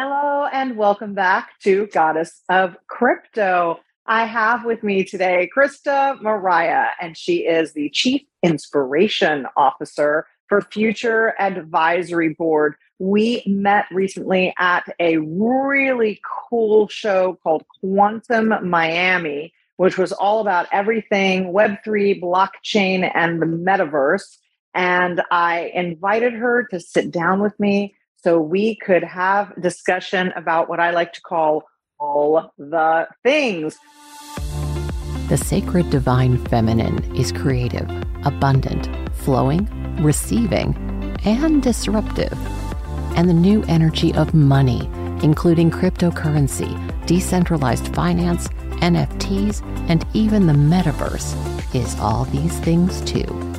Hello, and welcome back to Goddess of Crypto. I have with me today Christa Mariah, and she is the Chief Inspiration Officer for Future Advisory Board. We met recently at a really cool show called Quantum Miami, which was all about everything Web3, blockchain, and the metaverse. And I invited her to sit down with me so we could have discussion about what I like to call all the things. The sacred divine feminine is creative, abundant, flowing, receiving, and disruptive. And the new energy of money, including cryptocurrency, decentralized finance, NFTs, and even the metaverse, is all these things too.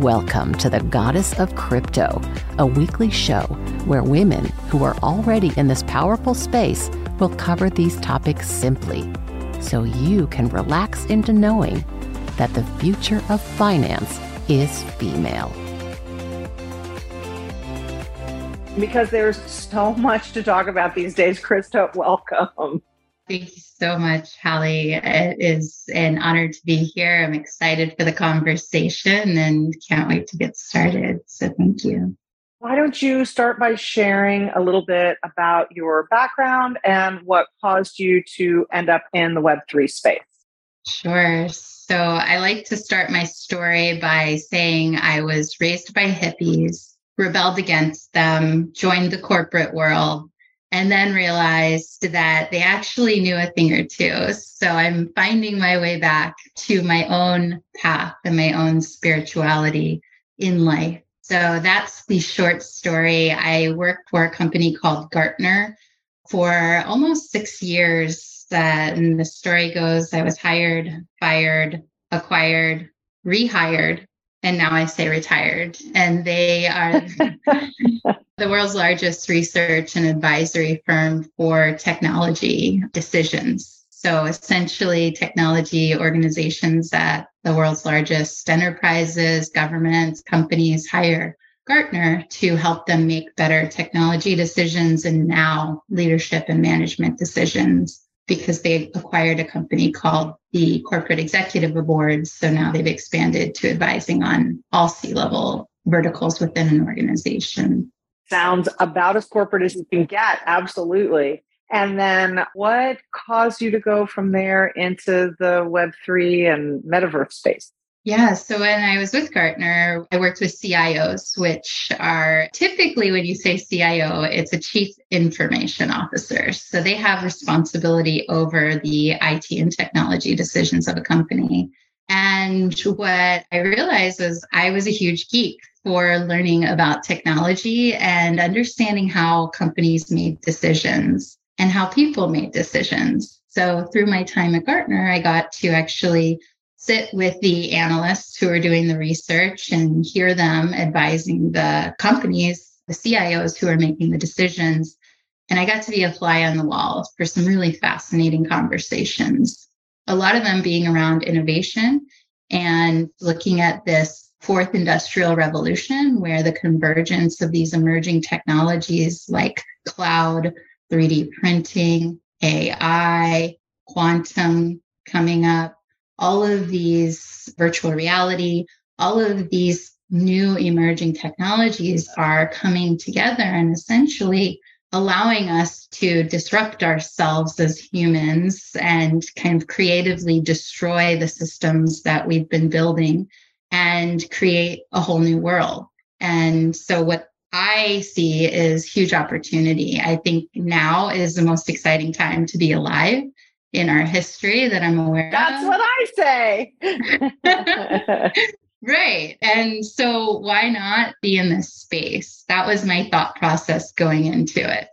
Welcome to the Goddess of Crypto, a weekly show where women who are already in this powerful space will cover these topics simply so you can relax into knowing that the future of finance is female. Because there's so much to talk about these days, Christa, welcome. Thank you so much, Hallie. It is an honor to be here. I'm excited for the conversation and can't wait to get started. So, thank you. Why don't you start by sharing a little bit about your background and what caused you to end up in the Web3 space? Sure. So, I like to start my story by saying I was raised by hippies, rebelled against them, joined the corporate world, and then realized that they actually knew a thing or two. So I'm finding my way back to my own path and my own spirituality in life. So that's the short story. I worked for a company called Gartner for almost six years. Uh, and the story goes I was hired, fired, acquired, rehired, and now I say retired. And they are the world's largest research and advisory firm for technology decisions. So essentially, technology organizations at the world's largest enterprises, governments, companies hire Gartner to help them make better technology decisions and now leadership and management decisions because they acquired a company called the Corporate Executive Board. So now they've expanded to advising on all C level verticals within an organization sounds about as corporate as you can get. Absolutely. And then what caused you to go from there into the Web3 and metaverse space? Yeah. So when I was with Gartner, I worked with CIOs, which are typically when you say CIO, it's a chief information officer. So they have responsibility over the IT and technology decisions of a company. And what I realized was I was a huge geek for learning about technology and understanding how companies made decisions and how people made decisions. So through my time at Gartner, I got to actually sit with the analysts who are doing the research and hear them advising the companies, the CIOs who are making the decisions. And I got to be a fly on the wall for some really fascinating conversations. A lot of them being around innovation and looking at this fourth industrial revolution, where the convergence of these emerging technologies like cloud, 3D printing, AI, quantum coming up, all of these virtual reality, all of these new emerging technologies are coming together and essentially allowing us to disrupt ourselves as humans and kind of creatively destroy the systems that we've been building and create a whole new world. And so, what I see is huge opportunity. I think now is the most exciting time to be alive in our history that I'm aware That's of. That's what I say. right. And so, why not be in this space? That was my thought process going into it.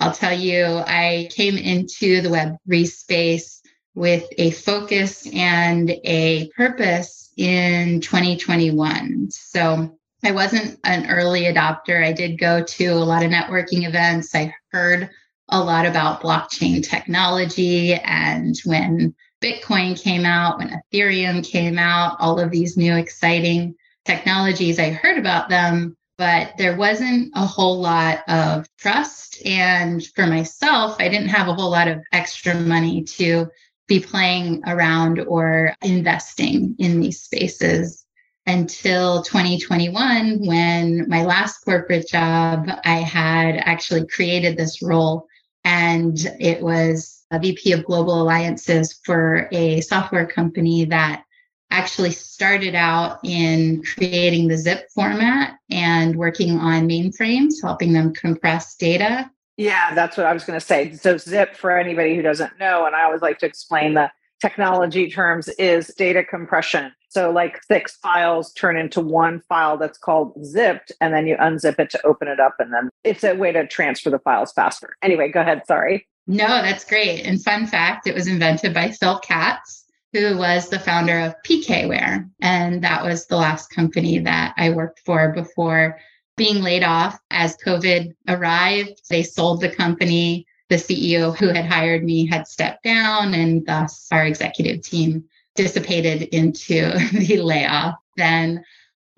I'll tell you, I came into the Web3 space with a focus and a purpose in 2021. So I wasn't an early adopter. I did go to a lot of networking events. I heard a lot about blockchain technology. And when Bitcoin came out, when Ethereum came out, all of these new exciting technologies, I heard about them, but there wasn't a whole lot of trust. And for myself, I didn't have a whole lot of extra money to be playing around or investing in these spaces until 2021 when my last corporate job i had actually created this role and it was a vp of global alliances for a software company that actually started out in creating the zip format and working on mainframes helping them compress data. Yeah that's what i was going to say. So zip for anybody who doesn't know and i always like to explain the technology terms is data compression. So, like six files turn into one file that's called zipped, and then you unzip it to open it up. And then it's a way to transfer the files faster. Anyway, go ahead. Sorry. No, that's great. And fun fact it was invented by Phil Katz, who was the founder of PKware. And that was the last company that I worked for before being laid off. As COVID arrived, they sold the company the CEO who had hired me had stepped down, and thus our executive team dissipated into the layoff. Then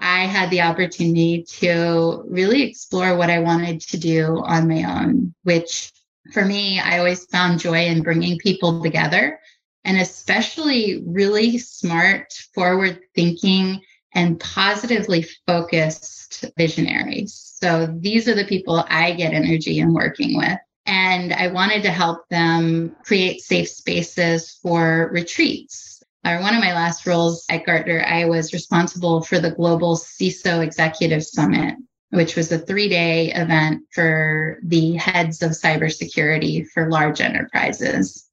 I had the opportunity to really explore what I wanted to do on my own, which for me, I always found joy in bringing people together and especially really smart, forward thinking, and positively focused visionaries. So these are the people I get energy in working with. And I wanted to help them create safe spaces for retreats. Or one of my last roles at Gartner, I was responsible for the Global CISO Executive Summit, which was a three day event for the heads of cybersecurity for large enterprises.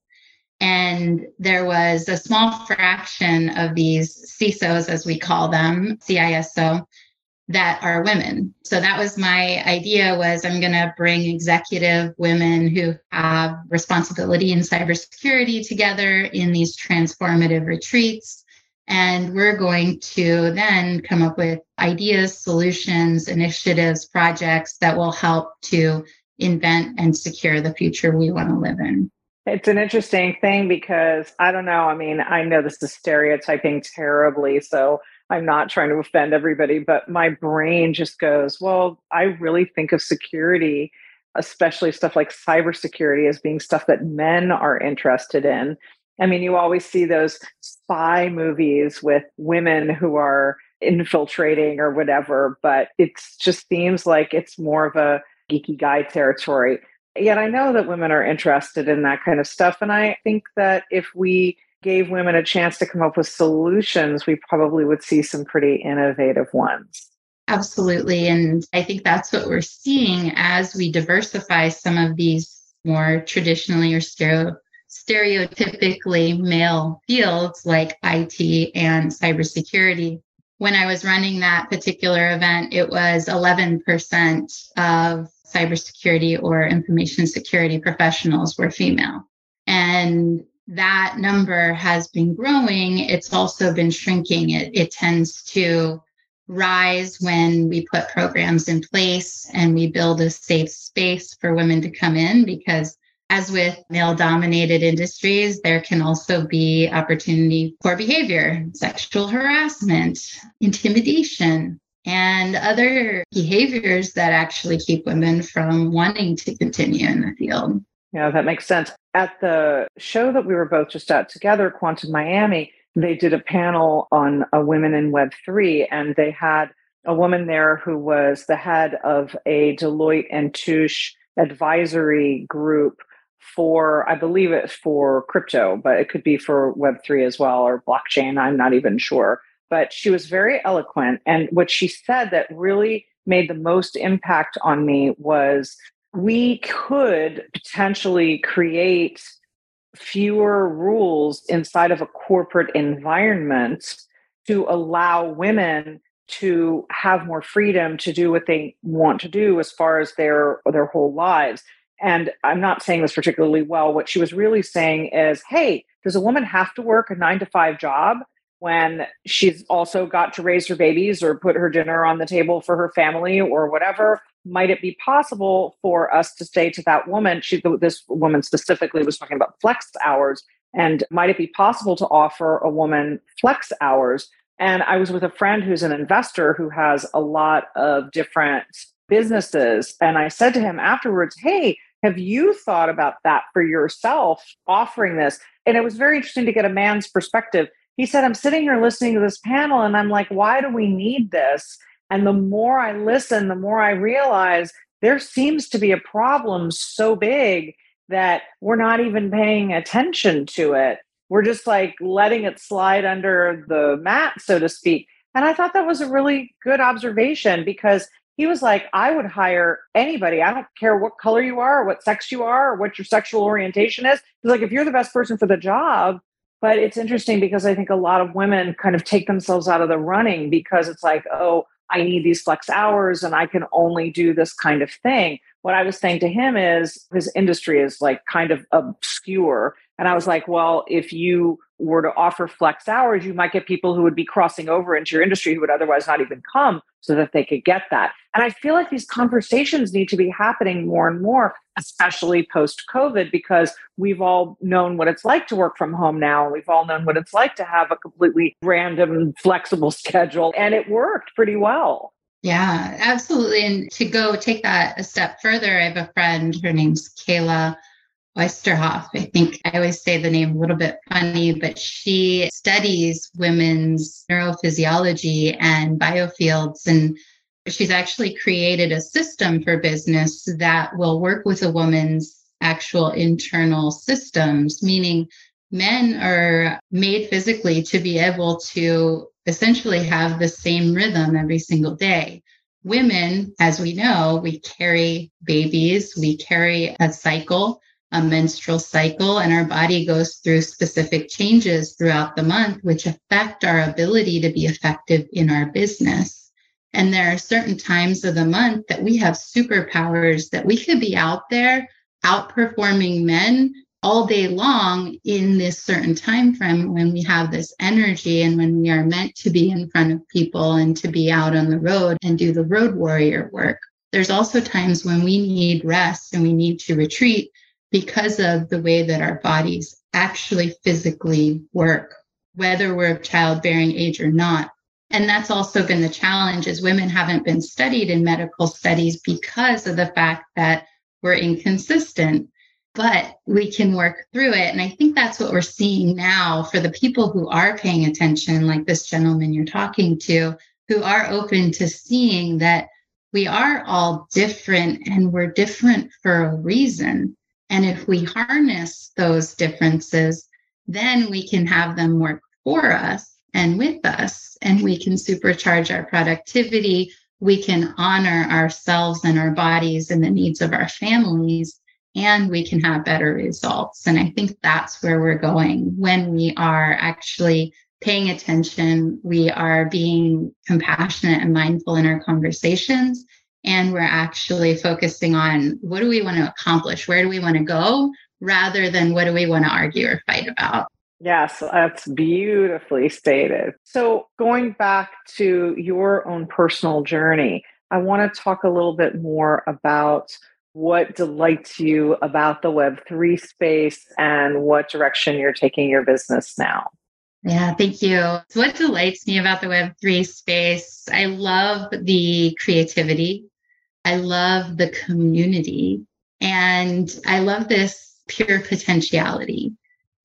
And there was a small fraction of these CISOs, as we call them, CISO, that are women. So that was my idea was I'm going to bring executive women who have responsibility in cybersecurity together in these transformative retreats and we're going to then come up with ideas, solutions, initiatives, projects that will help to invent and secure the future we want to live in. It's an interesting thing because I don't know. I mean, I know this is stereotyping terribly. So I'm not trying to offend everybody, but my brain just goes, well, I really think of security, especially stuff like cybersecurity, as being stuff that men are interested in. I mean, you always see those spy movies with women who are infiltrating or whatever, but it just seems like it's more of a geeky guy territory. Yet I know that women are interested in that kind of stuff. And I think that if we gave women a chance to come up with solutions, we probably would see some pretty innovative ones. Absolutely. And I think that's what we're seeing as we diversify some of these more traditionally or stereo, stereotypically male fields like IT and cybersecurity. When I was running that particular event, it was 11% of cybersecurity or information security professionals were female. And that number has been growing, it's also been shrinking. It, it tends to rise when we put programs in place and we build a safe space for women to come in because as with male dominated industries, there can also be opportunity for behavior, sexual harassment, intimidation, and other behaviors that actually keep women from wanting to continue in the field. Yeah, that makes sense. At the show that we were both just at together, Quantum Miami, they did a panel on a women in Web3, and they had a woman there who was the head of a Deloitte and Touche advisory group for, I believe it's for crypto, but it could be for Web3 as well or blockchain. I'm not even sure. But she was very eloquent. And what she said that really made the most impact on me was we could potentially create fewer rules inside of a corporate environment to allow women to have more freedom to do what they want to do as far as their their whole lives. And i'm not saying this particularly well. What she was really saying is hey does a woman have to work a 9 to 5 job when she's also got to raise her babies or put her dinner on the table for her family or whatever might it be possible for us to say to that woman she this woman specifically was talking about flex hours and might it be possible to offer a woman flex hours And I was with a friend who's an investor who has a lot of different businesses. And I said to him afterwards, Hey, have you thought about that for yourself, offering this? And it was very interesting to get a man's perspective. He said, I'm sitting here listening to this panel and I'm like, why do we need this? And the more I listen, the more I realize there seems to be a problem so big that we're not even paying attention to it. We're just like letting it slide under the mat, so to speak. And I thought that was a really good observation because he was like, I would hire anybody. I don't care what color you are, or what sex you are, or what your sexual orientation is. He's like, if you're the best person for the job. But it's interesting because I think a lot of women kind of take themselves out of the running because it's like, oh, I need these flex hours and I can only do this kind of thing. What I was saying to him is his industry is like kind of obscure. And I was like, well, if you were to offer flex hours, you might get people who would be crossing over into your industry who would otherwise not even come so that they could get that. And I feel like these conversations need to be happening more and more, especially post COVID, because we've all known what it's like to work from home now. And we've all known what it's like to have a completely random, flexible schedule. And it worked pretty well. Yeah, absolutely. And to go take that a step further, I have a friend, her name's Kayla Oysterhoff. I think I always say the name a little bit funny, but she studies women's neurophysiology and biofields. And she's actually created a system for business that will work with a woman's actual internal systems, meaning men are made physically to be able to essentially have the same rhythm every single day. Women, as we know, we carry babies, we carry a cycle a menstrual cycle and our body goes through specific changes throughout the month, which affect our ability to be effective in our business. And there are certain times of the month that we have superpowers that we could be out there outperforming men all day long in this certain time frame when we have this energy and when we are meant to be in front of people and to be out on the road and do the road warrior work. There's also times when we need rest and we need to retreat because of the way that our bodies actually physically work, whether we're of childbearing age or not. And that's also been the challenge is women haven't been studied in medical studies because of the fact that we're inconsistent, but we can work through it. And I think that's what we're seeing now for the people who are paying attention, like this gentleman you're talking to, who are open to seeing that we are all different and we're different for a reason. And if we harness those differences, then we can have them work for us and with us, and we can supercharge our productivity. We can honor ourselves and our bodies and the needs of our families, and we can have better results. And I think that's where we're going when we are actually paying attention, we are being compassionate and mindful in our conversations, and we're actually focusing on what do we want to accomplish? Where do we want to go? Rather than what do we want to argue or fight about. Yes that's beautifully stated. So going back to your own personal journey i want to talk a little bit more about what delights you about the web3 space and what direction you're taking your business now. Yeah, thank you. So what delights me about the Web3 space, I love the creativity I love the community and I love this pure potentiality.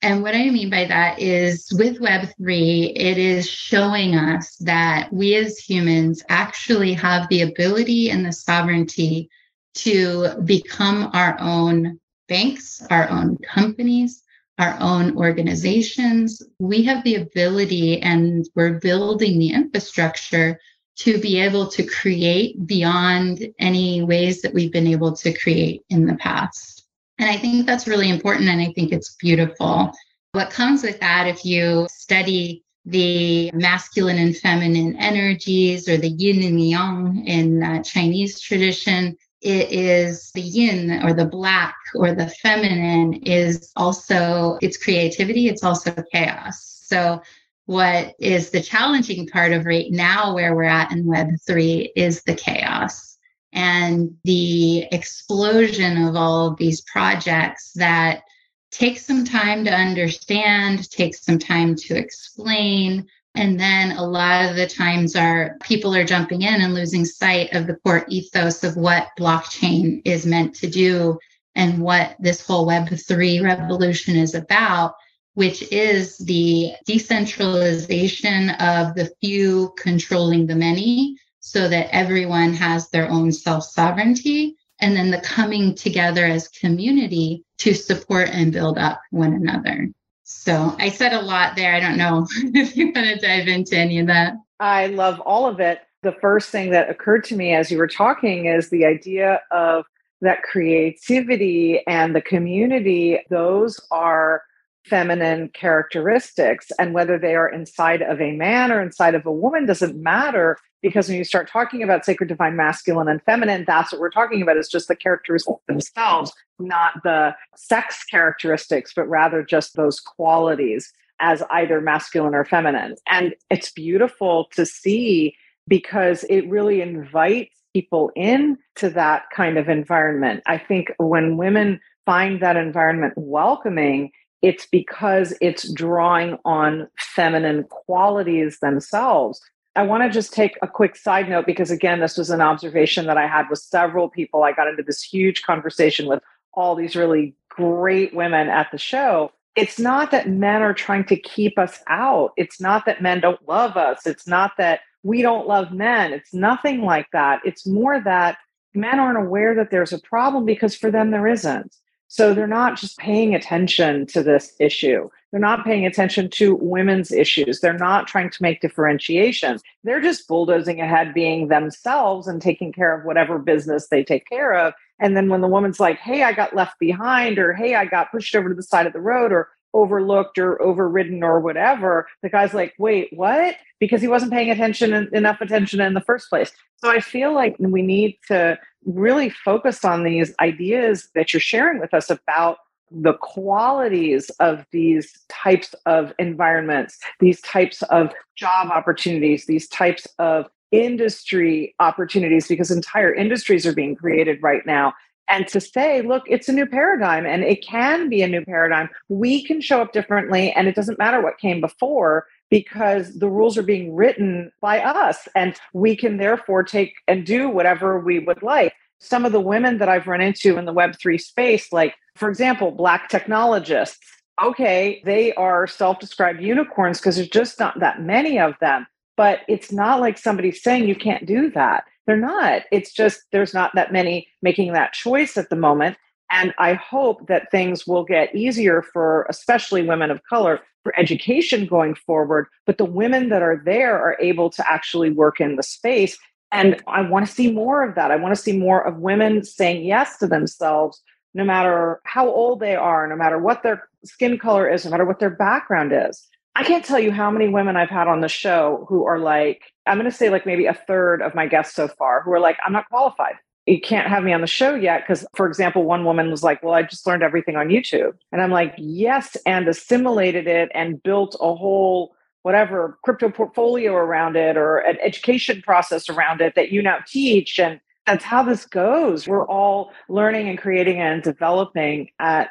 And what I mean by that is with Web3, it is showing us that we as humans actually have the ability and the sovereignty to become our own banks, our own companies, our own organizations. We have the ability and we're building the infrastructure to be able to create beyond any ways that we've been able to create in the past. And I think that's really important. And I think it's beautiful. What comes with that, if you study the masculine and feminine energies or the yin and yang in uh, Chinese tradition, it is the yin or the black or the feminine is also its creativity, it's also chaos. So what is the challenging part of right now where we're at in Web3 is the chaos and the explosion of all of these projects that take some time to understand, take some time to explain, And then a lot of the times our people are jumping in and losing sight of the core ethos of what blockchain is meant to do and what this whole Web3 revolution is about, which is the decentralization of the few controlling the many so that everyone has their own self sovereignty. And then the coming together as community to support and build up one another. So I said a lot there. I don't know if you want to dive into any of that. I love all of it. The first thing that occurred to me as you were talking is the idea of that creativity and the community, those are feminine characteristics. And whether they are inside of a man or inside of a woman doesn't matter because when you start talking about sacred divine masculine and feminine, that's what we're talking about is just the characteristics themselves, not the sex characteristics, but rather just those qualities as either masculine or feminine. And it's beautiful to see because it really invites people in to that kind of environment. I think when women find that environment welcoming, it's because it's drawing on feminine qualities themselves. I want to just take a quick side note because, again, this was an observation that I had with several people. I got into this huge conversation with all these really great women at the show. It's not that men are trying to keep us out. It's not that men don't love us. It's not that we don't love men. It's nothing like that. It's more that men aren't aware that there's a problem because for them there isn't. So they're not just paying attention to this issue. They're not paying attention to women's issues. They're not trying to make differentiations. They're just bulldozing ahead, being themselves and taking care of whatever business they take care of. And then when the woman's like, hey, I got left behind, or hey, I got pushed over to the side of the road, or overlooked or overridden or whatever, the guy's like, wait, what? Because he wasn't paying attention enough attention in the first place. So I feel like we need to really focus on these ideas that you're sharing with us about the qualities of these types of environments, these types of job opportunities, these types of industry opportunities, because entire industries are being created right now and to say, look, it's a new paradigm and it can be a new paradigm. We can show up differently and it doesn't matter what came before because the rules are being written by us and we can therefore take and do whatever we would like. Some of the women that I've run into in the Web3 space, like, for example, Black technologists, okay, they are self described unicorns because there's just not that many of them. But it's not like somebody's saying you can't do that they're not. It's just there's not that many making that choice at the moment. And I hope that things will get easier for especially women of color for education going forward. But the women that are there are able to actually work in the space. And I want to see more of that. I want to see more of women saying yes to themselves, no matter how old they are, no matter what their skin color is, no matter what their background is. I can't tell you how many women I've had on the show who are like, I'm going to say like maybe a third of my guests so far who are like, I'm not qualified. You can't have me on the show yet. Because, for example, one woman was like, Well, I just learned everything on YouTube. And I'm like, Yes, and assimilated it and built a whole whatever crypto portfolio around it or an education process around it that you now teach. And that's how this goes. We're all learning and creating and developing at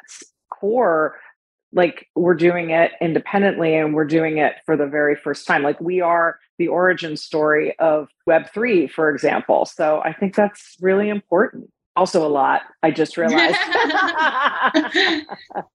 core like we're doing it independently and we're doing it for the very first time. Like we are the origin story of Web3, for example. So I think that's really important. Also, a lot, I just realized.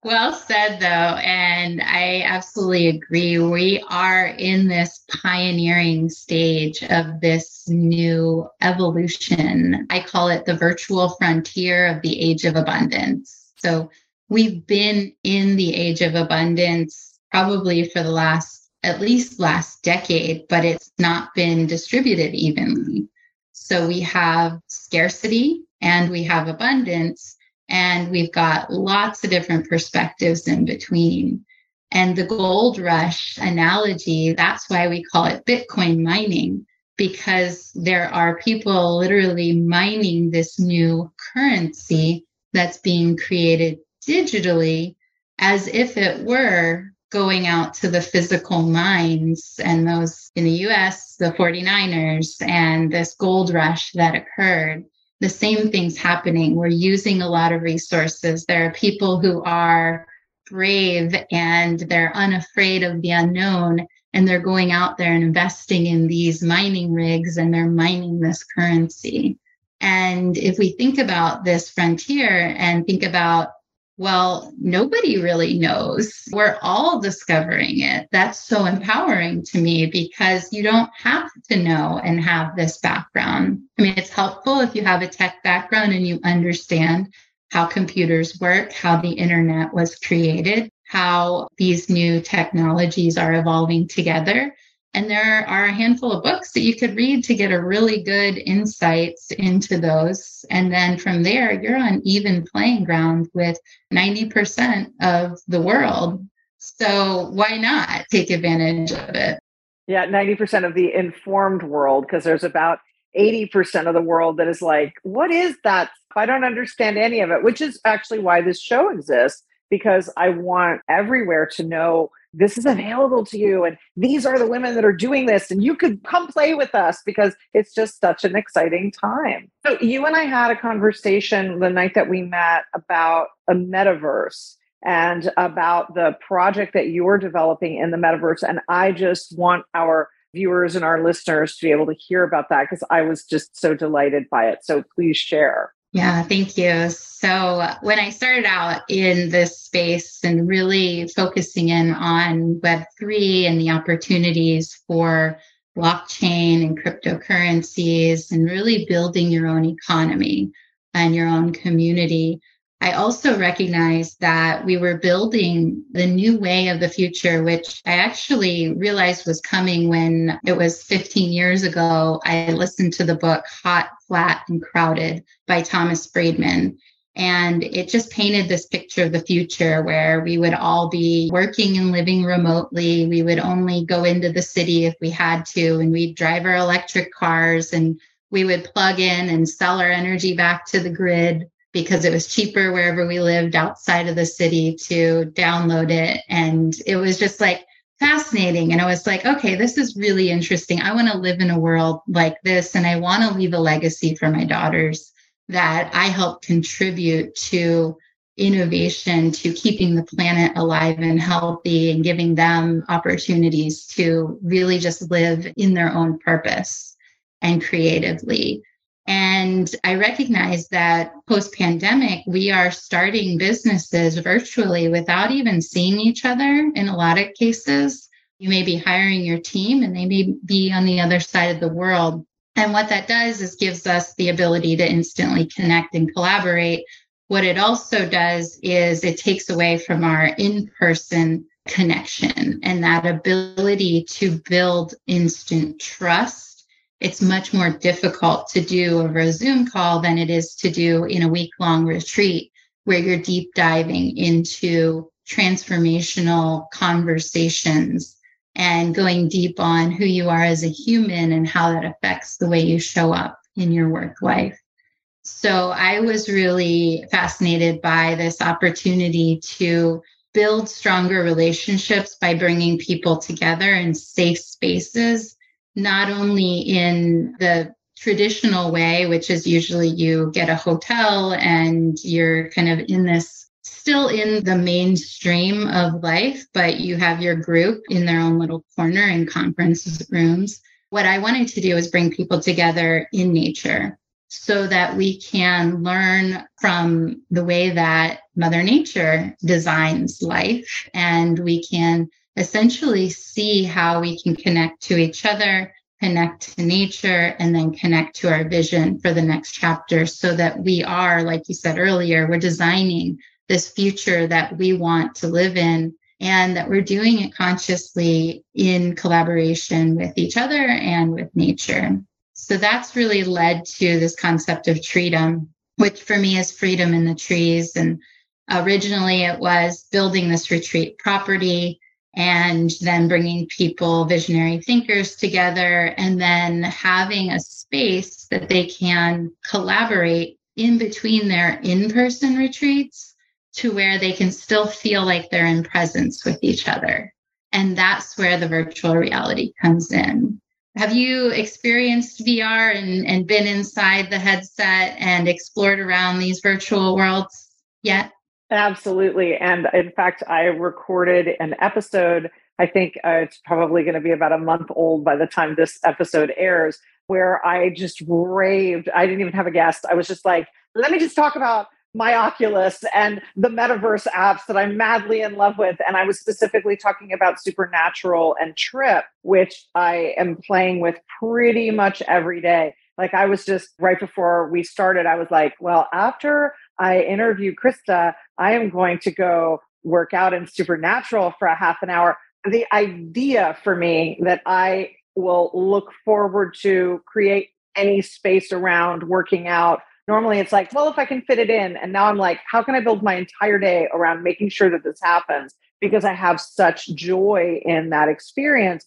well said, though. And I absolutely agree. We are in this pioneering stage of this new evolution. I call it the virtual frontier of the age of abundance. So, we've been in the age of abundance probably for the last at least last decade but it's not been distributed evenly. So we have scarcity and we have abundance and we've got lots of different perspectives in between. And the gold rush analogy that's why we call it bitcoin mining because there are people literally mining this new currency that's being created digitally as if it were going out to the physical mines and those in the US, the 49ers, and this gold rush that occurred. The same thing's happening. We're using a lot of resources. There are people who are brave and they're unafraid of the unknown and they're going out there and investing in these mining rigs and they're mining this currency. And if we think about this frontier and think about, well, nobody really knows. We're all discovering it. That's so empowering to me because you don't have to know and have this background. I mean, it's helpful if you have a tech background and you understand how computers work, how the internet was created, how these new technologies are evolving together. And there are a handful of books that you could read to get a really good insights into those. And then from there, you're on even playing ground with 90% of the world. So why not take advantage of it? Yeah, 90% of the informed world, because there's about 80% of the world that is like, what is that? I don't understand any of it, which is actually why this show exists because I want everywhere to know this is available to you and these are the women that are doing this and you could come play with us because it's just such an exciting time. So you and I had a conversation the night that we met about a metaverse and about the project that you're developing in the metaverse and I just want our viewers and our listeners to be able to hear about that because I was just so delighted by it. So please share. Yeah, thank you. So, when I started out in this space and really focusing in on Web3 and the opportunities for blockchain and cryptocurrencies and really building your own economy and your own community, I also recognized that we were building the new way of the future, which I actually realized was coming when it was 15 years ago. I listened to the book Hot, Flat, and Crowded by Thomas Friedman. And it just painted this picture of the future where we would all be working and living remotely. We would only go into the city if we had to, and we'd drive our electric cars and we would plug in and sell our energy back to the grid because it was cheaper wherever we lived outside of the city to download it. And it was just like fascinating. And I was like, okay, this is really interesting. I want to live in a world like this. And I want to leave a legacy for my daughters that I help contribute to innovation, to keeping the planet alive and healthy and giving them opportunities to really just live in their own purpose and creatively. And I recognize that post pandemic, we are starting businesses virtually without even seeing each other in a lot of cases. You may be hiring your team and they may be on the other side of the world. And what that does is gives us the ability to instantly connect and collaborate. What it also does is it takes away from our in person connection and that ability to build instant trust it's much more difficult to do over a Zoom call than it is to do in a week long retreat where you're deep diving into transformational conversations and going deep on who you are as a human and how that affects the way you show up in your work life. So I was really fascinated by this opportunity to build stronger relationships by bringing people together in safe spaces not only in the traditional way, which is usually you get a hotel and you're kind of in this still in the mainstream of life, but you have your group in their own little corner in conference rooms. What I wanted to do is bring people together in nature so that we can learn from the way that Mother Nature designs life and we can essentially see how we can connect to each other, connect to nature, and then connect to our vision for the next chapter so that we are, like you said earlier, we're designing this future that we want to live in and that we're doing it consciously in collaboration with each other and with nature. So that's really led to this concept of freedom, which for me is freedom in the trees. And originally it was building this retreat property and then bringing people, visionary thinkers together, and then having a space that they can collaborate in between their in person retreats to where they can still feel like they're in presence with each other. And that's where the virtual reality comes in. Have you experienced VR and, and been inside the headset and explored around these virtual worlds yet? Absolutely. And in fact, I recorded an episode I think uh, it's probably going to be about a month old by the time this episode airs, where I just raved. I didn't even have a guest. I was just like, let me just talk about my Oculus and the metaverse apps that I'm madly in love with. And I was specifically talking about Supernatural and Trip, which I am playing with pretty much every day. Like I was just right before we started, I was like, well, after I interview Christa, I am going to go work out in Supernatural for a half an hour. The idea for me that I will look forward to create any space around working out normally it's like, well, if I can fit it in. And now I'm like, how can I build my entire day around making sure that this happens? Because I have such joy in that experience,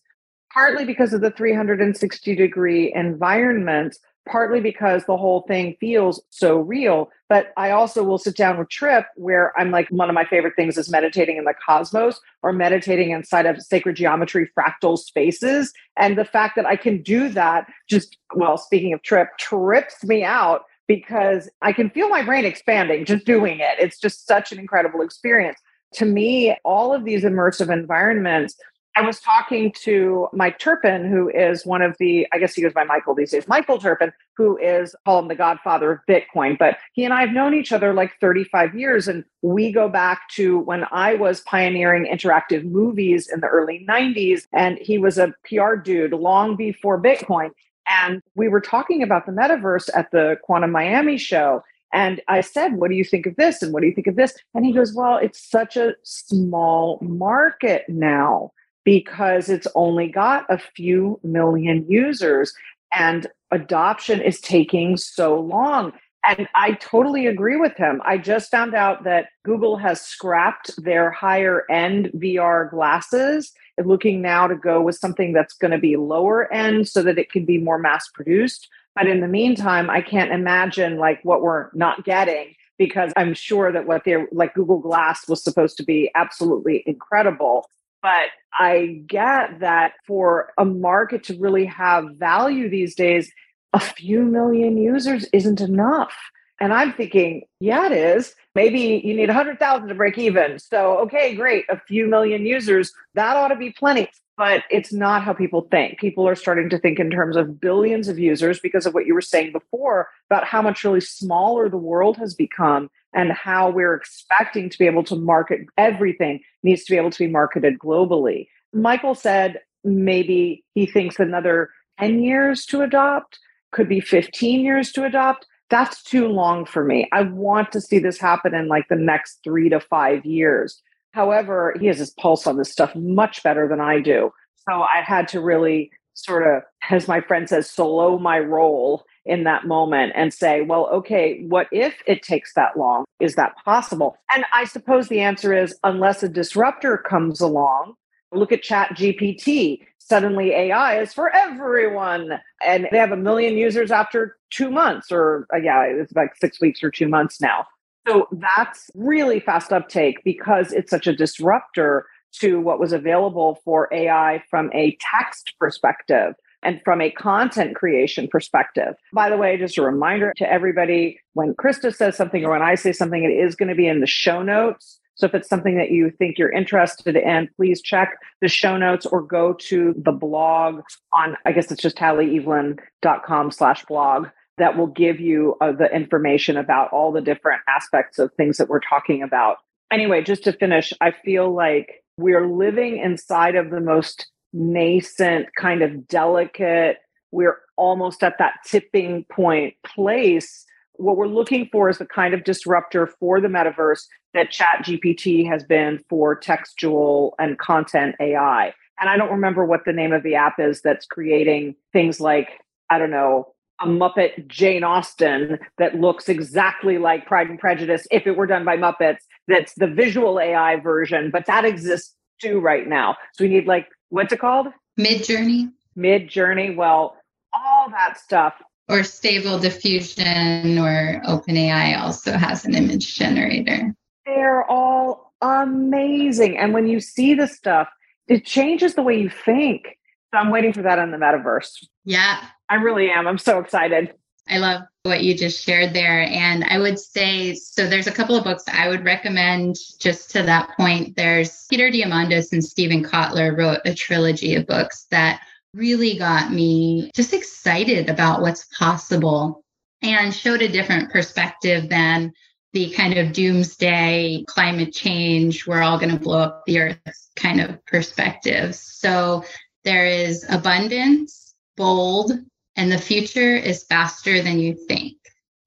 partly because of the 360 degree environment, partly because the whole thing feels so real. But I also will sit down with Trip where I'm like, one of my favorite things is meditating in the cosmos or meditating inside of sacred geometry fractal spaces. And the fact that I can do that just, well, speaking of Trip, trips me out because I can feel my brain expanding just doing it. It's just such an incredible experience. To me, all of these immersive environments, I was talking to Mike Terpin, who is one of the, I guess he goes by Michael these days, Michael Terpin, who is, call him the godfather of Bitcoin. But he and I have known each other like 35 years. And we go back to when I was pioneering interactive movies in the early 90s. And he was a PR dude long before Bitcoin. And we were talking about the metaverse at the Quantum Miami show. And I said, What do you think of this? And what do you think of this? And he goes, Well, it's such a small market now because it's only got a few million users and adoption is taking so long. And I totally agree with him. I just found out that Google has scrapped their higher end VR glasses, looking now to go with something that's going to be lower end so that it can be more mass produced. But in the meantime, I can't imagine like what we're not getting because I'm sure that what they're like Google Glass was supposed to be absolutely incredible. But I get that for a market to really have value these days, a few million users isn't enough. And I'm thinking, yeah, it is. Maybe you need 100,000 to break even. So, okay, great. A few million users, that ought to be plenty. But it's not how people think. People are starting to think in terms of billions of users because of what you were saying before about how much really smaller the world has become and how we're expecting to be able to market everything needs to be able to be marketed globally. Michael said maybe he thinks another 10 years to adopt could be 15 years to adopt. That's too long for me. I want to see this happen in like the next three to five years. However, he has his pulse on this stuff much better than I do. So I had to really sort of, as my friend says, solo my role in that moment and say, well, okay, what if it takes that long? Is that possible? And I suppose the answer is unless a disruptor comes along, look at Chat GPT suddenly AI is for everyone. And they have a million users after two months, or uh, yeah, it's like six weeks or two months now. So that's really fast uptake because it's such a disruptor to what was available for AI from a text perspective and from a content creation perspective. By the way, just a reminder to everybody when Christa says something or when I say something, it is going to be in the show notes. So if it's something that you think you're interested in, please check the show notes or go to the blog on, I guess it's just tallyevelyn.com slash blog that will give you uh, the information about all the different aspects of things that we're talking about. Anyway, just to finish, I feel like we're living inside of the most nascent, kind of delicate, we're almost at that tipping point place. What we're looking for is the kind of disruptor for the metaverse that chat gpt has been for textual and content ai and i don't remember what the name of the app is that's creating things like i don't know a muppet jane austen that looks exactly like pride and prejudice if it were done by muppets. That's the visual ai version but that exists too right now. So we need like what's it called Mid journey. Midjourney. well all that stuff or stable diffusion or OpenAI also has an image generator. They're all amazing. And when you see the stuff, it changes the way you think. So I'm waiting for that in the metaverse. Yeah. I really am. I'm so excited. I love what you just shared there. And I would say so there's a couple of books I would recommend just to that point. There's Peter Diamandis and Steven Kotler wrote a trilogy of books that really got me just excited about what's possible and showed a different perspective than the kind of doomsday climate change, we're all going to blow up the earth kind of perspective. So there is abundance, bold, and the future is faster than you think.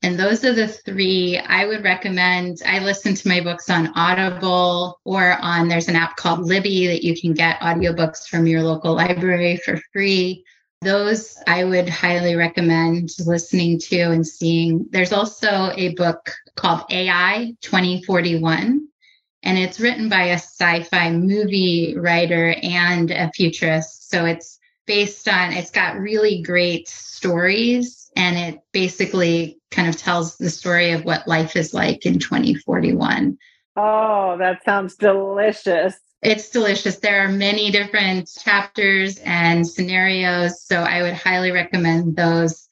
And those are the three I would recommend. I listen to my books on Audible or on there's an app called Libby that you can get audiobooks from your local library for free. Those I would highly recommend listening to and seeing. There's also a book called AI 2041, and it's written by a sci fi movie writer and a futurist. So it's based on, it's got really great stories, and it basically kind of tells the story of what life is like in 2041. Oh, that sounds delicious. It's delicious. There are many different chapters and scenarios. So I would highly recommend those.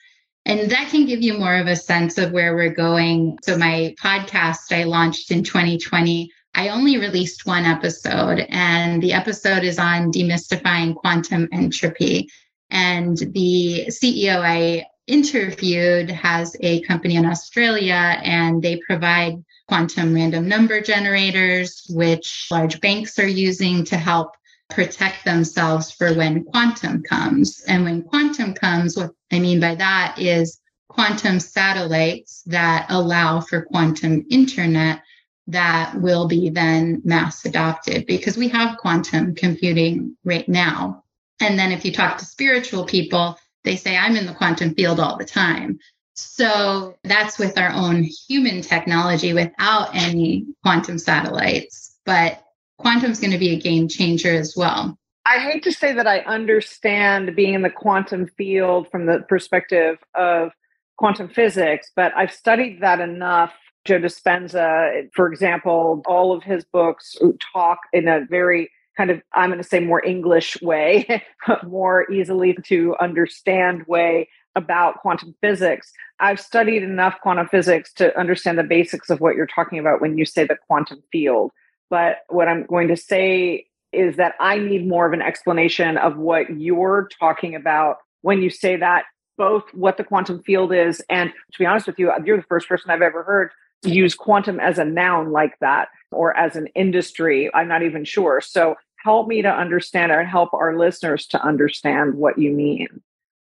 And that can give you more of a sense of where we're going. So, my podcast I launched in 2020. I only released one episode, and the episode is on demystifying quantum entropy. And the CEO I interviewed has a company in Australia, and they provide quantum random number generators, which large banks are using to help protect themselves for when quantum comes. And when quantum comes, what I mean by that is quantum satellites that allow for quantum internet that will be then mass adopted because we have quantum computing right now. And then if you talk to spiritual people, they say, I'm in the quantum field all the time. So that's with our own human technology without any quantum satellites. But quantum is going to be a game changer as well. I hate to say that I understand being in the quantum field from the perspective of quantum physics, but I've studied that enough. Joe Dispenza, for example, all of his books talk in a very kind of, I'm going to say more English way, more easily to understand way about quantum physics. I've studied enough quantum physics to understand the basics of what you're talking about when you say the quantum field. But what I'm going to say is that I need more of an explanation of what you're talking about when you say that, both what the quantum field is. And to be honest with you, you're the first person I've ever heard use quantum as a noun like that or as an industry. I'm not even sure. So help me to understand or help our listeners to understand what you mean.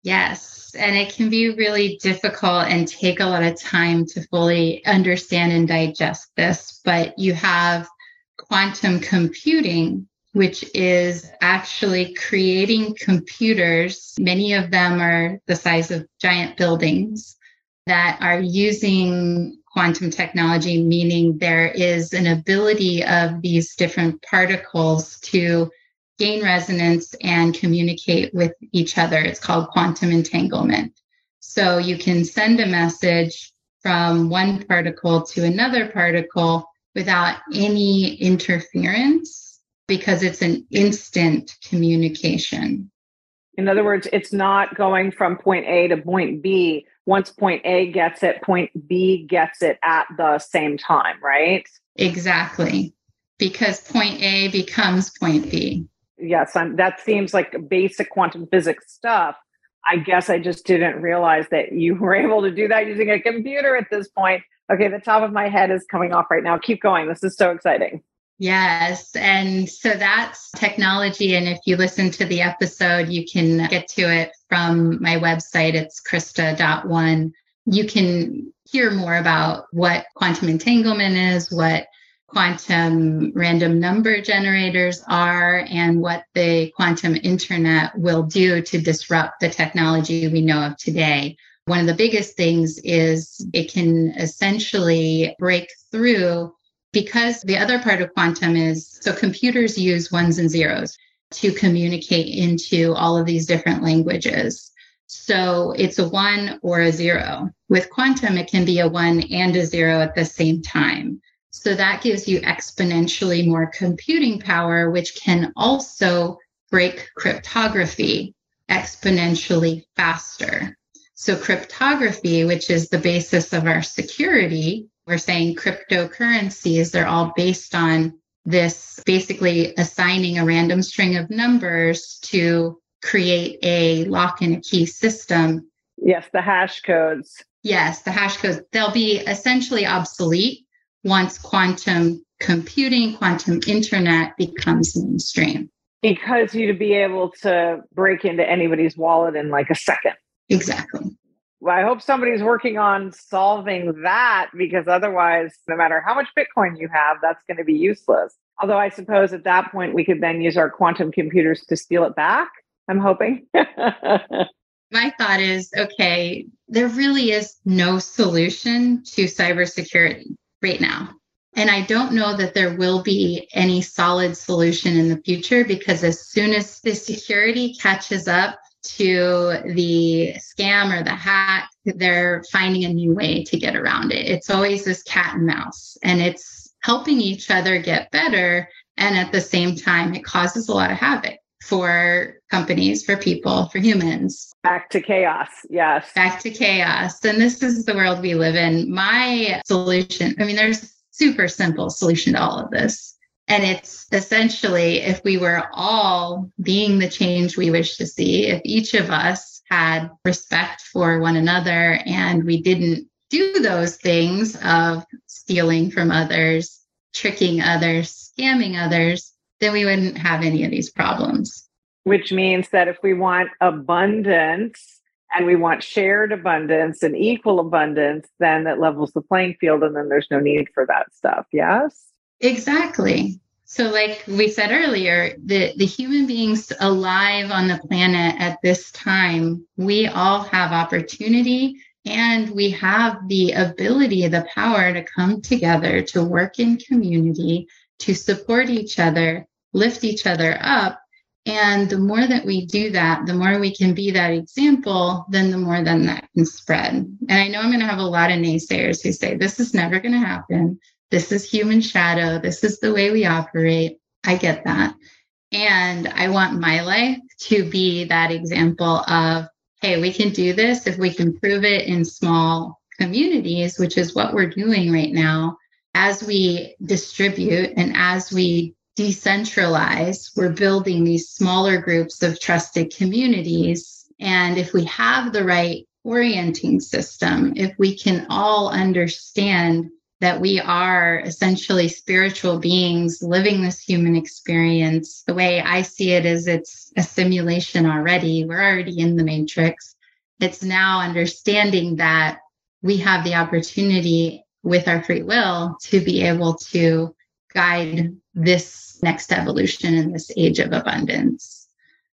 Yes. And it can be really difficult and take a lot of time to fully understand and digest this. But you have quantum computing, which is actually creating computers. Many of them are the size of giant buildings that are using quantum technology, meaning there is an ability of these different particles to gain resonance and communicate with each other. It's called quantum entanglement. So you can send a message from one particle to another particle without any interference because it's an instant communication. In other words, it's not going from point A to point B. Once point A gets it, point B gets it at the same time, right? Exactly. Because point A becomes point B yes, I'm, that seems like basic quantum physics stuff. I guess I just didn't realize that you were able to do that using a computer at this point. Okay, the top of my head is coming off right now. Keep going. This is so exciting. Yes. And so that's technology. And if you listen to the episode, you can get to it from my website. It's krista.one. You can hear more about what quantum entanglement is, what quantum random number generators are and what the quantum internet will do to disrupt the technology we know of today. One of the biggest things is it can essentially break through because the other part of quantum is so computers use ones and zeros to communicate into all of these different languages. So it's a one or a zero. With quantum, it can be a one and a zero at the same time. So that gives you exponentially more computing power, which can also break cryptography exponentially faster. So, cryptography, which is the basis of our security, we're saying cryptocurrencies, they're all based on this basically assigning a random string of numbers to create a lock and a key system. Yes, the hash codes. Yes, the hash codes. They'll be essentially obsolete once quantum computing, quantum internet becomes mainstream. Because you'd be able to break into anybody's wallet in like a second. Exactly. Well, I hope somebody's working on solving that because otherwise, no matter how much Bitcoin you have, that's going to be useless. Although I suppose at that point we could then use our quantum computers to steal it back. I'm hoping. My thought is okay, there really is no solution to cybersecurity right now. And I don't know that there will be any solid solution in the future because as soon as the security catches up to the scam or the hack, they're finding a new way to get around it. It's always this cat and mouse, and it's helping each other get better. And at the same time, it causes a lot of havoc for companies, for people, for humans. Back to chaos. Yes. Back to chaos. And this is the world we live in. My solution, I mean, there's super simple solution to all of this. And it's essentially if we were all being the change we wish to see, if each of us had respect for one another and we didn't do those things of stealing from others, tricking others, scamming others, then we wouldn't have any of these problems. Which means that if we want abundance and we want shared abundance and equal abundance, then it levels the playing field and then there's no need for that stuff. Yes? Exactly. So, like we said earlier, the, the human beings alive on the planet at this time, we all have opportunity and we have the ability, the power to come together, to work in community, to support each other, lift each other up. And the more that we do that, the more we can be that example, then the more then that can spread. And I know I'm going to have a lot of naysayers who say, this is never going to happen. This is human shadow. This is the way we operate. I get that. And I want my life to be that example of, hey, we can do this if we can prove it in small communities, which is what we're doing right now. As we distribute and as we decentralize, we're building these smaller groups of trusted communities. And if we have the right orienting system, if we can all understand that we are essentially spiritual beings living this human experience. The way I see it is it's a simulation already. We're already in the matrix. It's now understanding that we have the opportunity with our free will to be able to guide this next evolution in this age of abundance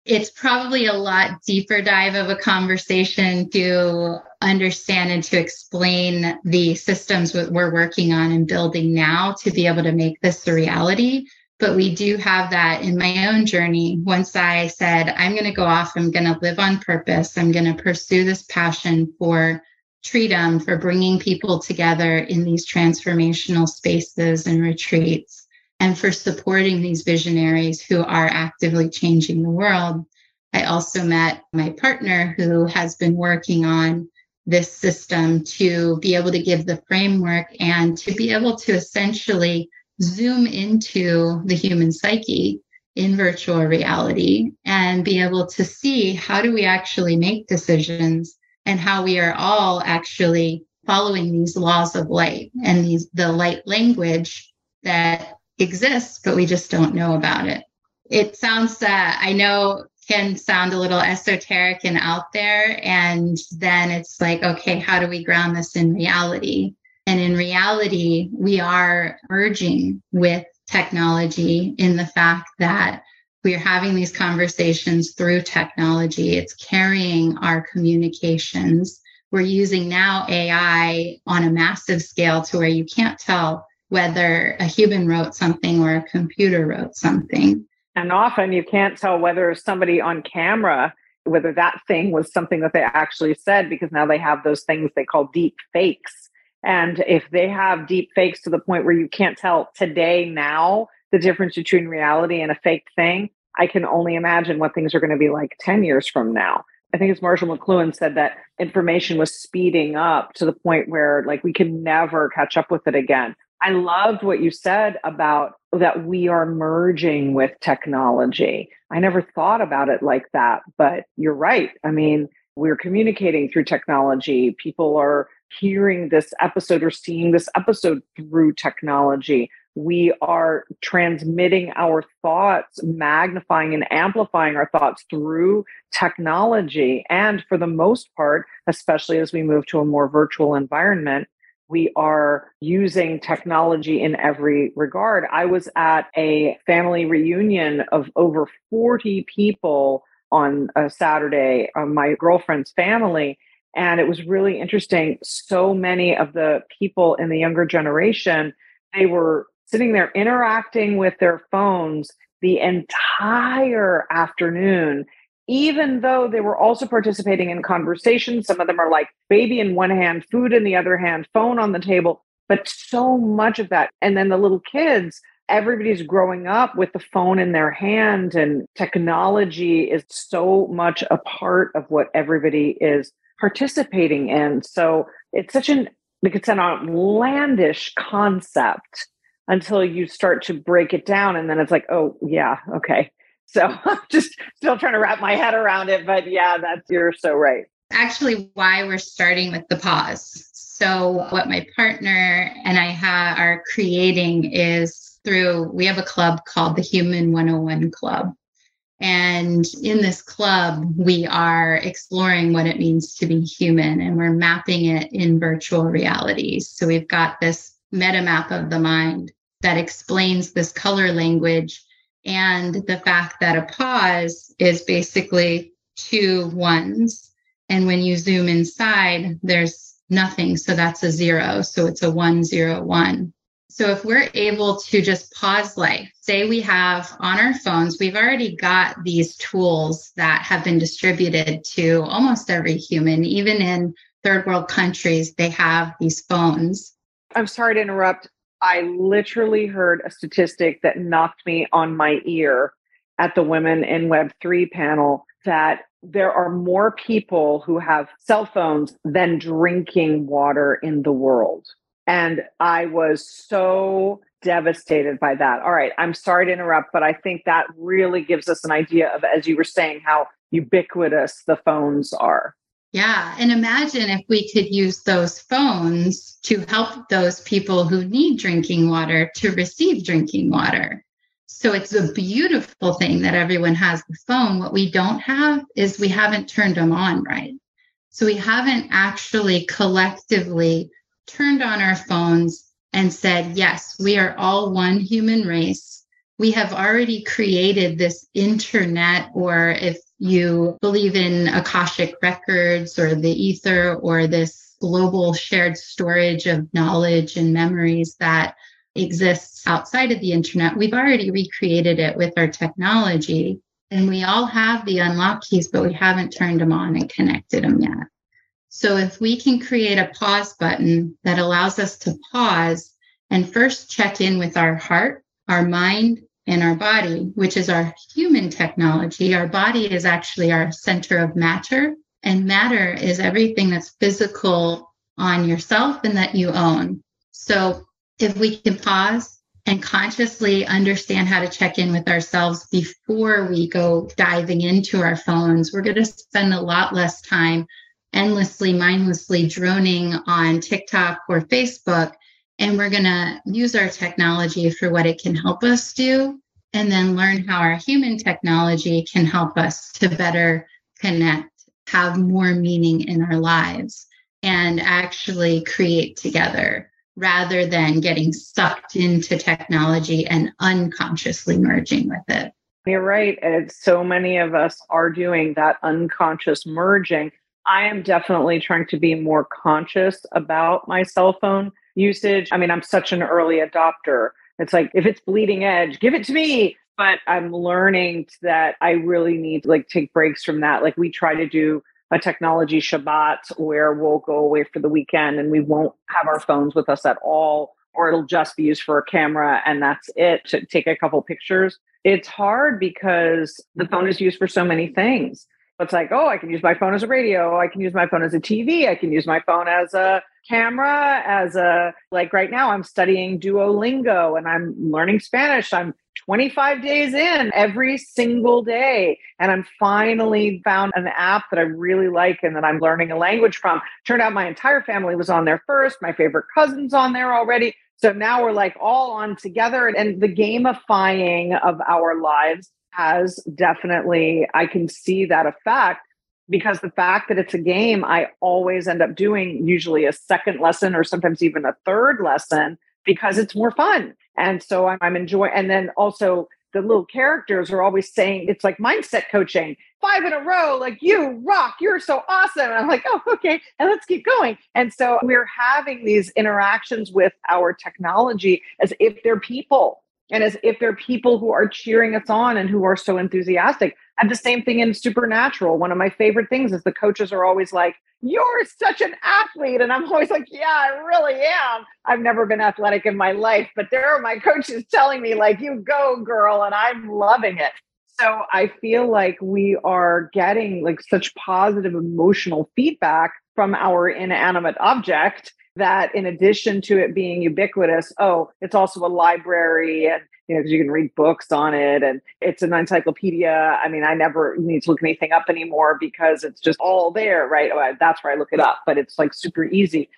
it's probably a lot deeper dive of a conversation to understand and to explain the systems we're working on and building now to be able to make this a reality. But we do have that in my own journey. Once I said, I'm going to go off, I'm going to live on purpose, I'm going to pursue this passion for freedom, for bringing people together in these transformational spaces and retreats and for supporting these visionaries who are actively changing the world. I also met my partner who has been working on this system to be able to give the framework and to be able to essentially zoom into the human psyche in virtual reality and be able to see how do we actually make decisions and how we are all actually following these laws of light and these the light language that exists, but we just don't know about it. It sounds, uh, I know, can sound a little esoteric and out there. And then it's like, okay, how do we ground this in reality? And in reality, we are merging with technology in the fact that we are having these conversations through technology. It's carrying our communications. We're using now AI on a massive scale to where you can't tell whether a human wrote something or a computer wrote something. And often you can't tell whether somebody on camera, whether that thing was something that they actually said, because now they have those things they call deep fakes. And if they have deep fakes to the point where you can't tell today, now, the difference between reality and a fake thing, I can only imagine what things are going to be like 10 years from now. I think it's Marshall McLuhan said that information was speeding up to the point where like we can never catch up with it again. I loved what you said about that we are merging with technology. I never thought about it like that, but you're right. I mean, we're communicating through technology. People are hearing this episode or seeing this episode through technology. We are transmitting our thoughts, magnifying and amplifying our thoughts through technology. And for the most part, especially as we move to a more virtual environment, we are using technology in every regard. I was at a family reunion of over 40 people on a Saturday, uh, my girlfriend's family. And it was really interesting. So many of the people in the younger generation, they were sitting there interacting with their phones the entire afternoon, even though they were also participating in conversations. Some of them are like baby in one hand, food in the other hand, phone on the table, but so much of that. And then the little kids, everybody's growing up with the phone in their hand, and technology is so much a part of what everybody is participating in. So it's such an like it's an outlandish concept until you start to break it down and then it's like oh yeah okay so i'm just still trying to wrap my head around it but yeah that's you're so right. Actually why we're starting with the pause. So what my partner and i ha- are creating is through we have a club called the human 101 club. And in this club, we are exploring what it means to be human and we're mapping it in virtual realities. So we've got this meta map of the mind that explains this color language and the fact that a pause is basically two ones. And when you zoom inside, there's nothing. So that's a zero. So it's a one, zero, one. So if we're able to just pause life, say we have on our phones, we've already got these tools that have been distributed to almost every human, even in third world countries, they have these phones. I'm sorry to interrupt. I literally heard a statistic that knocked me on my ear at the Women in Web3 panel that there are more people who have cell phones than drinking water in the world. And I was so devastated by that. All right, I'm sorry to interrupt, but I think that really gives us an idea of, as you were saying, how ubiquitous the phones are. Yeah. And imagine if we could use those phones to help those people who need drinking water to receive drinking water. So it's a beautiful thing that everyone has the phone. What we don't have is we haven't turned them on right. So we haven't actually collectively turned on our phones and said, yes, we are all one human race. We have already created this internet, or if you believe in Akashic records or the ether or this global shared storage of knowledge and memories that exists outside of the internet, we've already recreated it with our technology. And we all have the unlock keys, but we haven't turned them on and connected them yet. So if we can create a pause button that allows us to pause and first check in with our heart, our mind, and our body, which is our human technology, our body is actually our center of matter. And matter is everything that's physical on yourself and that you own. So if we can pause and consciously understand how to check in with ourselves before we go diving into our phones, we're going to spend a lot less time endlessly, mindlessly droning on TikTok or Facebook. And we're going to use our technology for what it can help us do, and then learn how our human technology can help us to better connect, have more meaning in our lives, and actually create together rather than getting sucked into technology and unconsciously merging with it. You're right. And so many of us are doing that unconscious merging. I am definitely trying to be more conscious about my cell phone usage. I mean, I'm such an early adopter. It's like if it's bleeding edge, give it to me. But I'm learning that I really need to like take breaks from that. Like we try to do a technology Shabbat where we'll go away for the weekend and we won't have our phones with us at all, or it'll just be used for a camera and that's it to take a couple pictures. It's hard because the phone is used for so many things it's like, oh, I can use my phone as a radio. I can use my phone as a TV. I can use my phone as a camera, as a, like right now, I'm studying Duolingo and I'm learning Spanish. I'm 25 days in every single day. And I'm finally found an app that I really like and that I'm learning a language from. Turned out my entire family was on there first. My favorite cousin's on there already. So now we're like all on together. And the gamifying of our lives has definitely, I can see that effect because the fact that it's a game, I always end up doing usually a second lesson or sometimes even a third lesson because it's more fun. And so I'm, I'm enjoying, and then also the little characters are always saying it's like mindset coaching five in a row like you rock you're so awesome. And i'm like oh okay and let's keep going. And so we're having these interactions with our technology as if they're people and as if they're people who are cheering us on and who are so enthusiastic. And the same thing in Supernatural. One of my favorite things is the coaches are always like, You're such an athlete. And I'm always like, Yeah, I really am. I've never been athletic in my life, but there are my coaches telling me, like, you go, girl. And I'm loving it. So I feel like we are getting like such positive emotional feedback from our inanimate object that in addition to it being ubiquitous, oh, it's also a library and you know, because you can read books on it and it's an encyclopedia. I mean, I never need to look anything up anymore because it's just all there, right? Oh, that's where I look it up, but it's like super easy.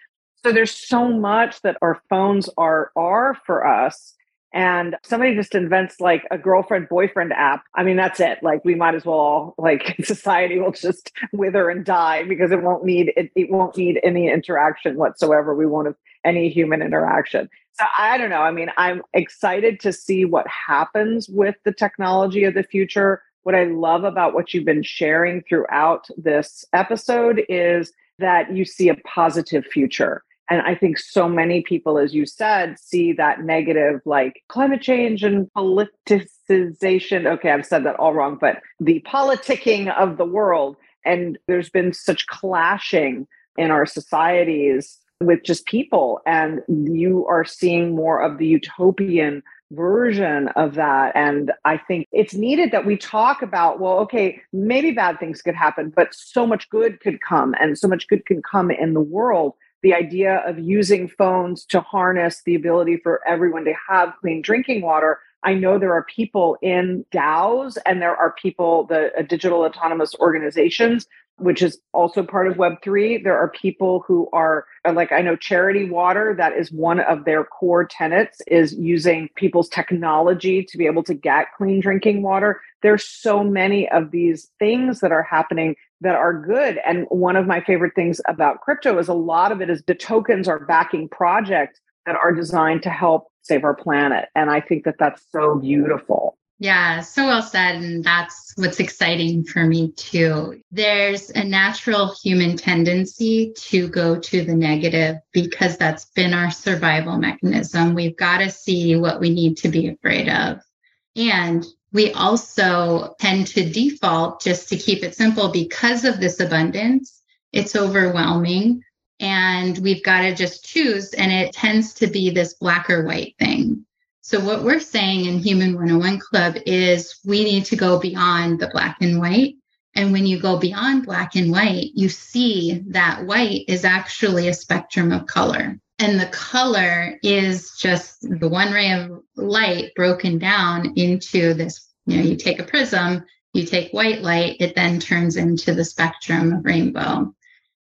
So there's so much that our phones are are for us and somebody just invents like a girlfriend boyfriend app. I mean that's it. Like we might as well all like society will just wither and die because it won't need it, it won't need any interaction whatsoever. We won't have any human interaction. So i don't know. I mean i'm excited to see what happens with the technology of the future. What i love about what you've been sharing throughout this episode is that you see a positive future and I think so many people, as you said, see that negative, like climate change and politicization. Okay, I've said that all wrong, but the politicking of the world. And there's been such clashing in our societies with just people. And you are seeing more of the utopian version of that. And I think it's needed that we talk about, well, okay, maybe bad things could happen, but so much good could come and so much good can come in the world the idea of using phones to harness the ability for everyone to have clean drinking water. I know there are people in DAOs and there are people, the uh, digital autonomous organizations, which is also part of Web3. There are people who are uh, like, I know Charity Water, that is one of their core tenets, is using people's technology to be able to get clean drinking water. There's so many of these things that are happening that are good. And one of my favorite things about crypto is a lot of it is the tokens are backing projects that are designed to help save our planet. And I think that that's so beautiful. Yeah, so well said. And that's what's exciting for me too. There's a natural human tendency to go to the negative because that's been our survival mechanism. We've got to see what we need to be afraid of. And we also tend to default just to keep it simple because of this abundance. It's overwhelming and we've got to just choose. And it tends to be this black or white thing. So, what we're saying in Human 101 Club is we need to go beyond the black and white. And when you go beyond black and white, you see that white is actually a spectrum of color. And the color is just the one ray of light broken down into this. You know, you take a prism, you take white light, it then turns into the spectrum of rainbow.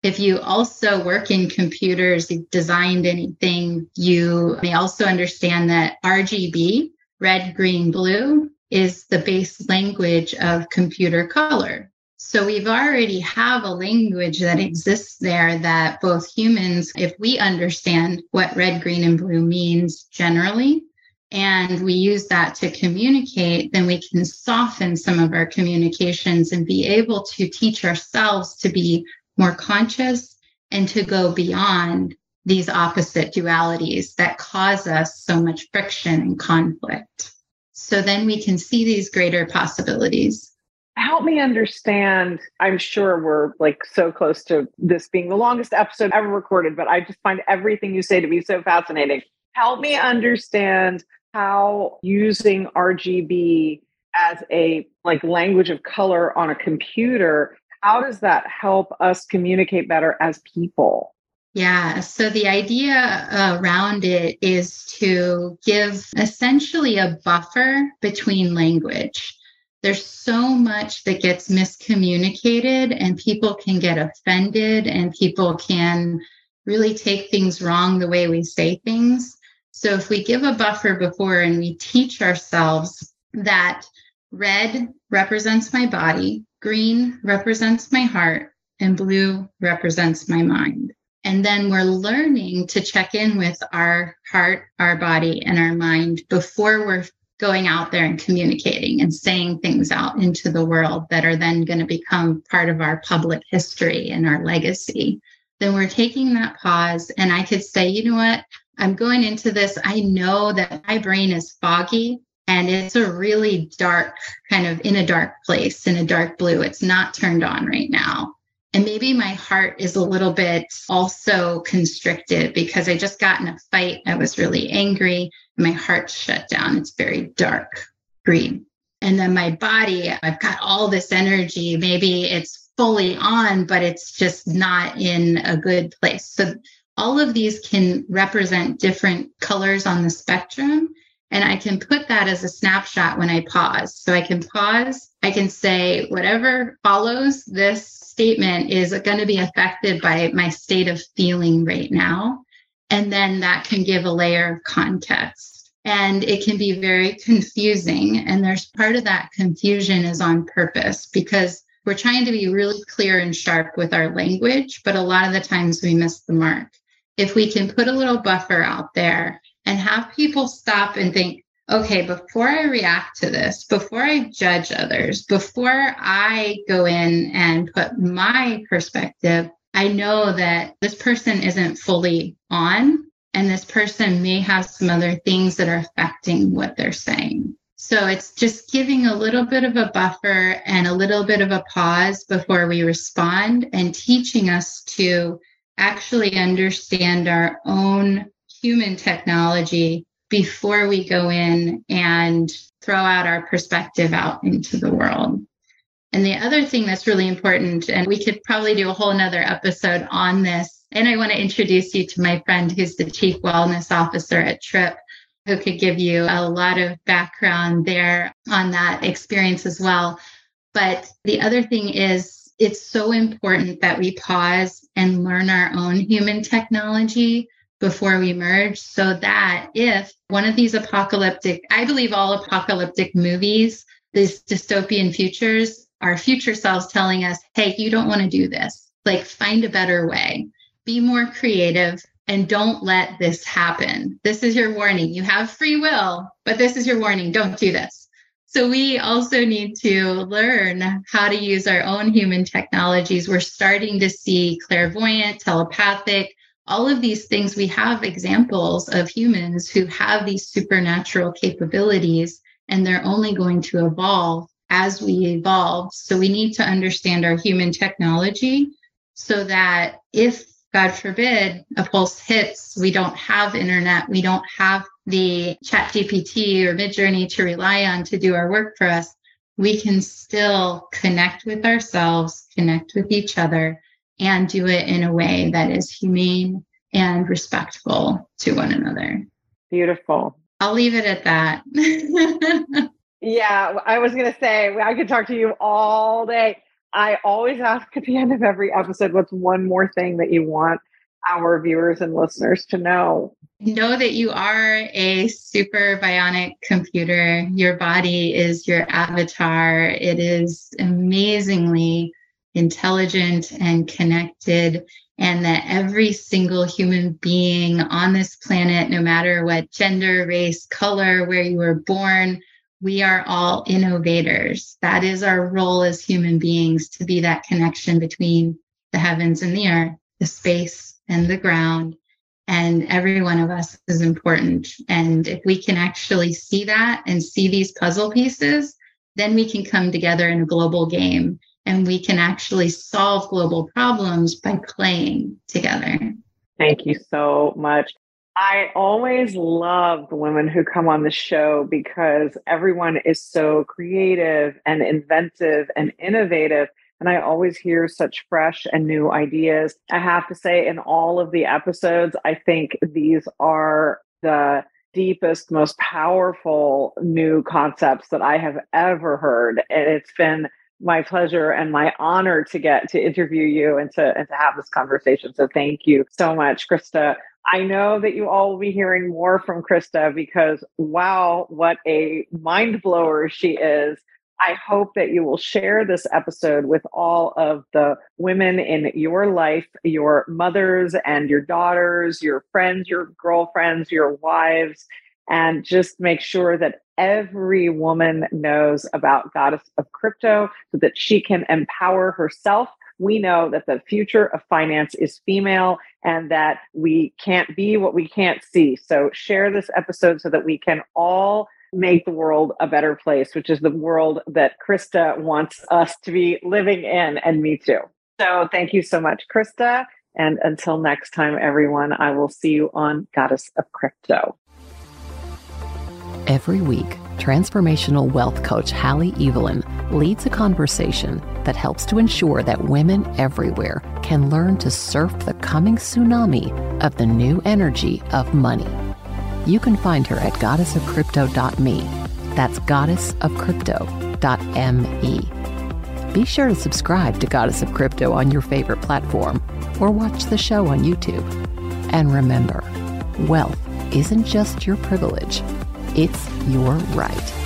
If you also work in computers, you've designed anything, you may also understand that RGB, red, green, blue, is the base language of computer color. So we've already have a language that exists there that both humans, if we understand what red, green, and blue means generally, and we use that to communicate, then we can soften some of our communications and be able to teach ourselves to be more conscious and to go beyond these opposite dualities that cause us so much friction and conflict. So then we can see these greater possibilities help me understand. I'm sure we're like so close to this being the longest episode ever recorded, but I just find everything you say to be so fascinating. Help me understand how using RGB as a like language of color on a computer how does that help us communicate better as people? Yeah, so the idea around it is to give essentially a buffer between language. There's so much that gets miscommunicated, and people can get offended, and people can really take things wrong the way we say things. So if we give a buffer before and we teach ourselves that red represents my body, green represents my heart, and blue represents my mind. And then we're learning to check in with our heart, our body, and our mind before we're going out there and communicating and saying things out into the world that are then going to become part of our public history and our legacy. Then we're taking that pause, and I could say, you know what? I'm going into this. I know that my brain is foggy and it's a really dark, kind of in a dark place, in a dark blue. It's not turned on right now. And maybe my heart is a little bit also constricted because I just got in a fight. I was really angry. My heart shut down. It's very dark green. And then my body, I've got all this energy. Maybe it's fully on, but it's just not in a good place. So all of these can represent different colors on the spectrum. And I can put that as a snapshot when I pause. So I can pause, I can say, whatever follows this statement is going to be affected by my state of feeling right now. And then that can give a layer of context. And it can be very confusing. And there's part of that confusion is on purpose because we're trying to be really clear and sharp with our language, but a lot of the times we miss the mark if we can put a little buffer out there and have people stop and think, okay, before I react to this, before I judge others, before I go in and put my perspective, I know that this person isn't fully on, and this person may have some other things that are affecting what they're saying. So it's just giving a little bit of a buffer and a little bit of a pause before we respond and teaching us to actually understand our own human technology before we go in and throw out our perspective out into the world. And the other thing that's really important, and we could probably do a whole nother episode on this. And I want to introduce you to my friend who's the chief wellness officer at TRIPP, who could give you a lot of background there on that experience as well. But the other thing is it's so important that we pause and learn our own human technology before we merge so that if one of these apocalyptic, I believe all apocalyptic movies, these dystopian futures, our future selves telling us, hey, you don't want to do this. Like, find a better way, be more creative, and don't let this happen. This is your warning. You have free will, but this is your warning. Don't do this. So we also need to learn how to use our own human technologies. We're starting to see clairvoyant, telepathic, all of these things. We have examples of humans who have these supernatural capabilities, and they're only going to evolve as we evolve. So we need to understand our human technology so that if God forbid a pulse hits, we don't have internet, we don't have the chat GPT or midjourney to rely on to do our work for us, we can still connect with ourselves, connect with each other, and do it in a way that is humane and respectful to one another. Beautiful. I'll leave it at that. yeah, I was going to say, I could talk to you all day. I always ask at the end of every episode, what's one more thing that you want our viewers and listeners to know? Know that you are a super bionic computer. Your body is your avatar. It is amazingly intelligent and connected, and that every single human being on this planet, no matter what gender, race, color, where you were born, we are all innovators. That is our role as human beings to be that connection between the heavens and the earth, the space and the ground. And every one of us is important. And if we can actually see that and see these puzzle pieces, then we can come together in a global game and we can actually solve global problems by playing together. Thank you so much. I always love the women who come on the show because everyone is so creative and inventive and innovative. And I always hear such fresh and new ideas. I have to say, in all of the episodes, I think these are the deepest, most powerful new concepts that I have ever heard. And it's been my pleasure and my honor to get to interview you and to and to have this conversation. So thank you so much, Christa. I know that you all will be hearing more from Christa because wow, what a mind blower she is. I hope that you will share this episode with all of the women in your life, your mothers and your daughters, your friends, your girlfriends, your wives, and just make sure that every woman knows about Goddess of Crypto so that she can empower herself. We know that the future of finance is female and that we can't be what we can't see. So share this episode so that we can all make the world a better place, which is the world that Christa wants us to be living in, and me too. So thank you so much, Christa. And until next time, everyone, I will see you on Goddess of Crypto. Every week, transformational wealth coach Hallie Evelyn leads a conversation that helps to ensure that women everywhere can learn to surf the coming tsunami of the new energy of money. You can find her at goddessofcrypto.me. That's goddessofcrypto.me. Be sure to subscribe to Goddess of Crypto on your favorite platform or watch the show on YouTube. And remember, wealth isn't just your privilege it's your right.